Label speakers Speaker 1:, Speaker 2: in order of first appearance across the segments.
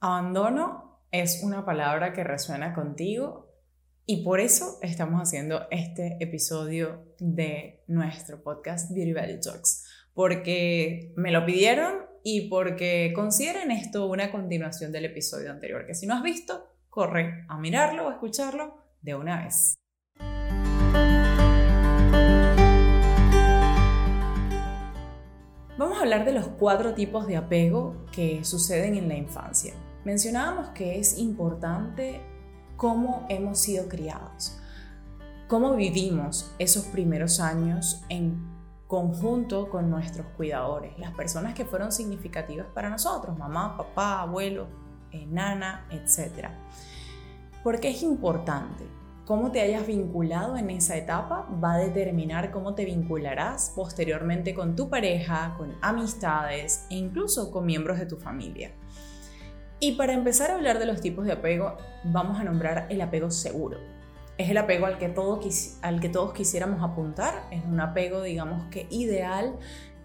Speaker 1: Abandono es una palabra que resuena contigo y por eso estamos haciendo este episodio de nuestro podcast Beauty Valley Talks, porque me lo pidieron y porque consideren esto una continuación del episodio anterior, que si no has visto, corre a mirarlo o escucharlo de una vez. Vamos a hablar de los cuatro tipos de apego que suceden en la infancia. Mencionábamos que es importante cómo hemos sido criados, cómo vivimos esos primeros años en conjunto con nuestros cuidadores, las personas que fueron significativas para nosotros, mamá, papá, abuelo, eh, nana, etc. ¿Por qué es importante? Cómo te hayas vinculado en esa etapa va a determinar cómo te vincularás posteriormente con tu pareja, con amistades e incluso con miembros de tu familia. Y para empezar a hablar de los tipos de apego, vamos a nombrar el apego seguro. Es el apego al que, al que todos quisiéramos apuntar, es un apego, digamos que ideal,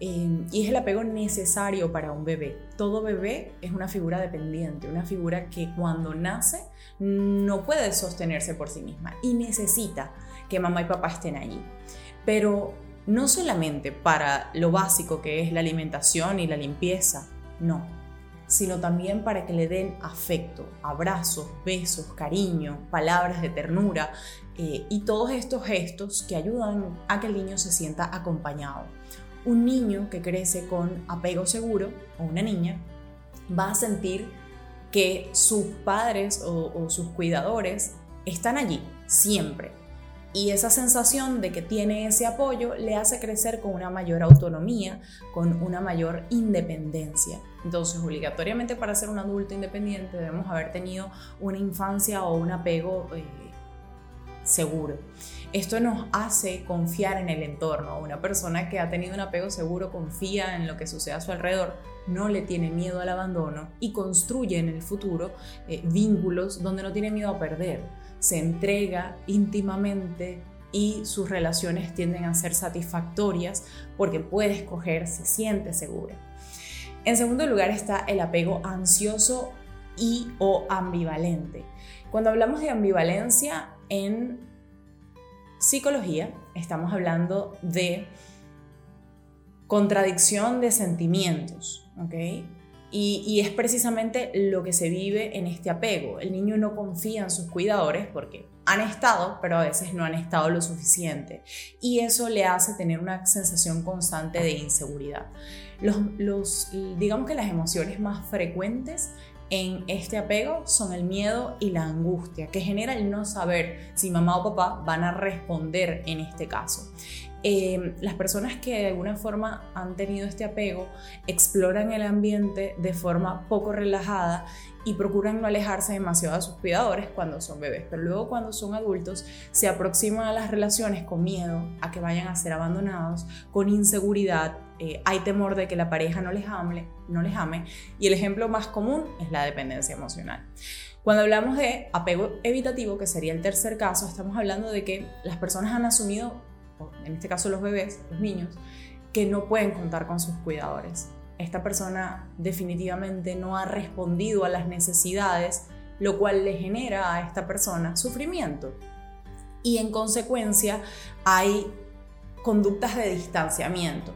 Speaker 1: eh, y es el apego necesario para un bebé. Todo bebé es una figura dependiente, una figura que cuando nace no puede sostenerse por sí misma y necesita que mamá y papá estén allí. Pero no solamente para lo básico que es la alimentación y la limpieza, no, sino también para que le den afecto, abrazos, besos, cariño, palabras de ternura eh, y todos estos gestos que ayudan a que el niño se sienta acompañado. Un niño que crece con apego seguro o una niña va a sentir que sus padres o sus cuidadores están allí siempre, y esa sensación de que tiene ese apoyo le hace crecer con una mayor autonomía, con una mayor independencia. Entonces, obligatoriamente para ser un adulto independiente debemos haber tenido una infancia o un apego eh, seguro. Esto nos hace confiar en el entorno. Una persona que ha tenido un apego seguro confía en lo que sucede a su alrededor, no le tiene miedo al abandono y construye en el futuro eh, vínculos donde no tiene miedo a perder se entrega íntimamente y sus relaciones tienden a ser satisfactorias porque puede escoger, se siente segura. En segundo lugar está el apego ansioso y o ambivalente. Cuando hablamos de ambivalencia en psicología, estamos hablando de contradicción de sentimientos, ¿ok? Y, es precisamente lo que se vive en este apego. El niño no confía en sus cuidadores porque han estado, pero a veces no han estado lo suficiente. Y eso le hace tener una sensación constante de inseguridad. Los, digamos que las emociones más frecuentes en este apego son el miedo y la angustia, que genera el no saber si mamá o papá van a responder en este caso. Eh, las personas que de alguna forma han tenido este apego exploran el ambiente de forma poco relajada y procuran no alejarse demasiado de sus cuidadores cuando son bebés, pero luego cuando son adultos se aproximan a las relaciones con miedo a que vayan a ser abandonados, con inseguridad, eh, hay temor de que la pareja no les, ame, no les ame y el ejemplo más común es la dependencia emocional. Cuando hablamos de apego evitativo, que sería el tercer caso, estamos hablando de que las personas han asumido en este caso los bebés, los niños, que no pueden contar con sus cuidadores. Esta persona definitivamente no ha respondido a las necesidades, lo cual le genera a esta persona sufrimiento. Y en consecuencia hay conductas de distanciamiento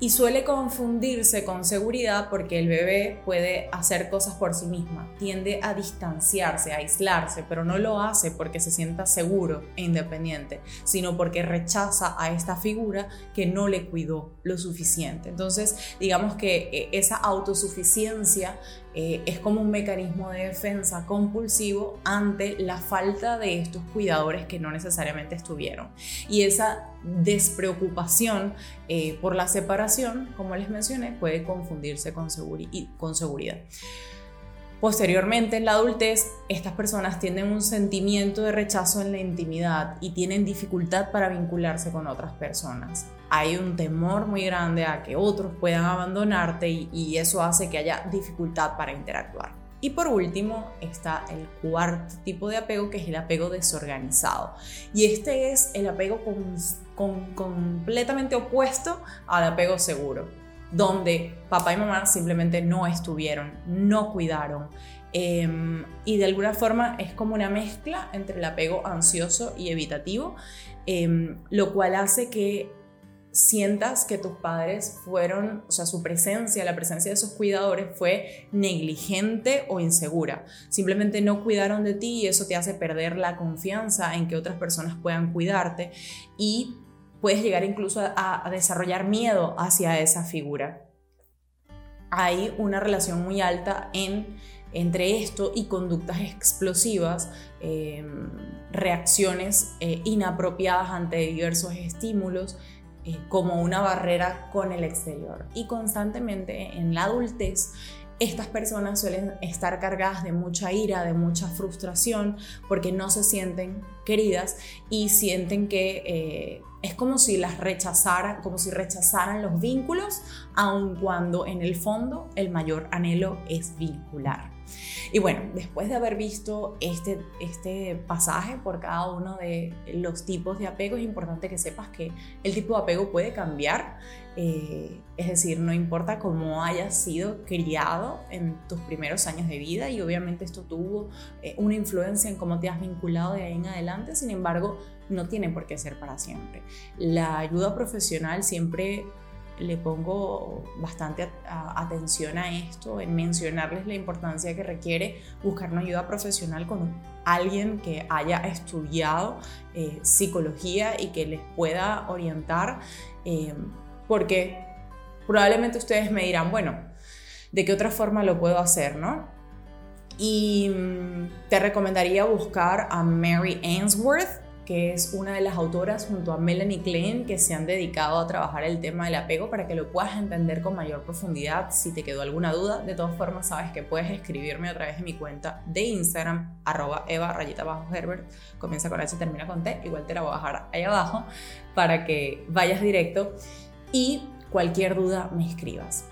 Speaker 1: y suele confundirse con seguridad porque el bebé puede hacer cosas por sí misma, tiende a distanciarse, a aislarse, pero no lo hace porque se sienta seguro e independiente, sino porque rechaza a esta figura que no le cuidó lo suficiente. Entonces, digamos que eh, esa autosuficiencia eh, es como un mecanismo de defensa compulsivo ante la falta de estos cuidadores que no necesariamente estuvieron. Y esa despreocupación eh, por la separación, como les mencioné, puede confundirse con, con seguridad. Posteriormente, en la adultez, estas personas tienen un sentimiento de rechazo en la intimidad y tienen dificultad para vincularse con otras personas. Hay un temor muy grande a que otros puedan abandonarte y, eso hace que haya dificultad para interactuar. Y por último está el cuarto tipo de apego, que es el apego desorganizado. Y este es el apego completamente opuesto al apego seguro. donde papá y mamá simplemente no estuvieron, no cuidaron. Em, y de alguna forma es como una mezcla entre el apego ansioso y evitativo, em, lo cual hace que sientas que tus padres fueron, o sea, su presencia, la presencia de esos cuidadores fue negligente o insegura. Simplemente no cuidaron de ti y eso te hace perder la confianza en que otras personas puedan cuidarte y puedes llegar incluso a, desarrollar miedo hacia esa figura. Hay una relación muy alta en, entre esto y conductas explosivas, em, reacciones eh, inapropiadas ante diversos estímulos, eh, como una barrera con el exterior. Y constantemente en la adultez estas personas suelen estar cargadas de mucha ira, de mucha frustración, porque no se sienten queridas y sienten que eh, es como si las rechazaran, como si rechazaran los vínculos, aun cuando en el fondo el mayor anhelo es vincular. Y bueno, después de haber visto este, este pasaje por cada uno de los tipos de apego, es importante que sepas que el tipo de apego puede cambiar. Eh, es decir, no importa cómo hayas sido criado en tus primeros años de vida y obviamente esto tuvo eh, una influencia en cómo te has vinculado de ahí en adelante, sin embargo, no tiene por qué ser para siempre. La ayuda profesional siempre le pongo bastante atención a esto, en mencionarles la importancia que requiere buscar una ayuda profesional con alguien que haya estudiado eh, psicología y que les pueda orientar, eh, porque probablemente ustedes me dirán, bueno, ¿de qué otra forma lo puedo hacer, no? Y mm, te recomendaría buscar a Mary Ainsworth que es una de las autoras junto a Melanie Klein que se han dedicado a trabajar el tema del apego para que lo puedas entender con mayor profundidad. Si te quedó alguna duda, de todas formas sabes que puedes escribirme a través de mi cuenta de Instagram, arroba eva rayita bajo Herbert, comienza con H, termina con T, igual te la voy a bajar ahí abajo para que vayas directo y cualquier duda me escribas.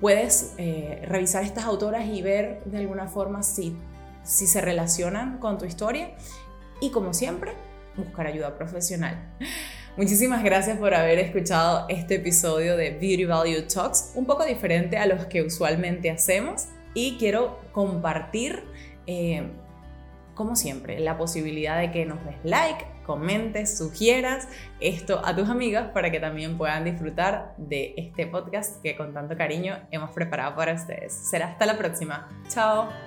Speaker 1: Puedes eh, revisar estas autoras y ver de alguna forma si, si se relacionan con tu historia y como siempre, buscar ayuda profesional. Muchísimas gracias por haber escuchado este episodio de Beauty Value Talks, un poco diferente a los que usualmente hacemos y quiero compartir, eh, como siempre, la posibilidad de que nos des like, comentes, sugieras esto a tus amigas para que también puedan disfrutar de este podcast que con tanto cariño hemos preparado para ustedes. Será hasta la próxima. Chao.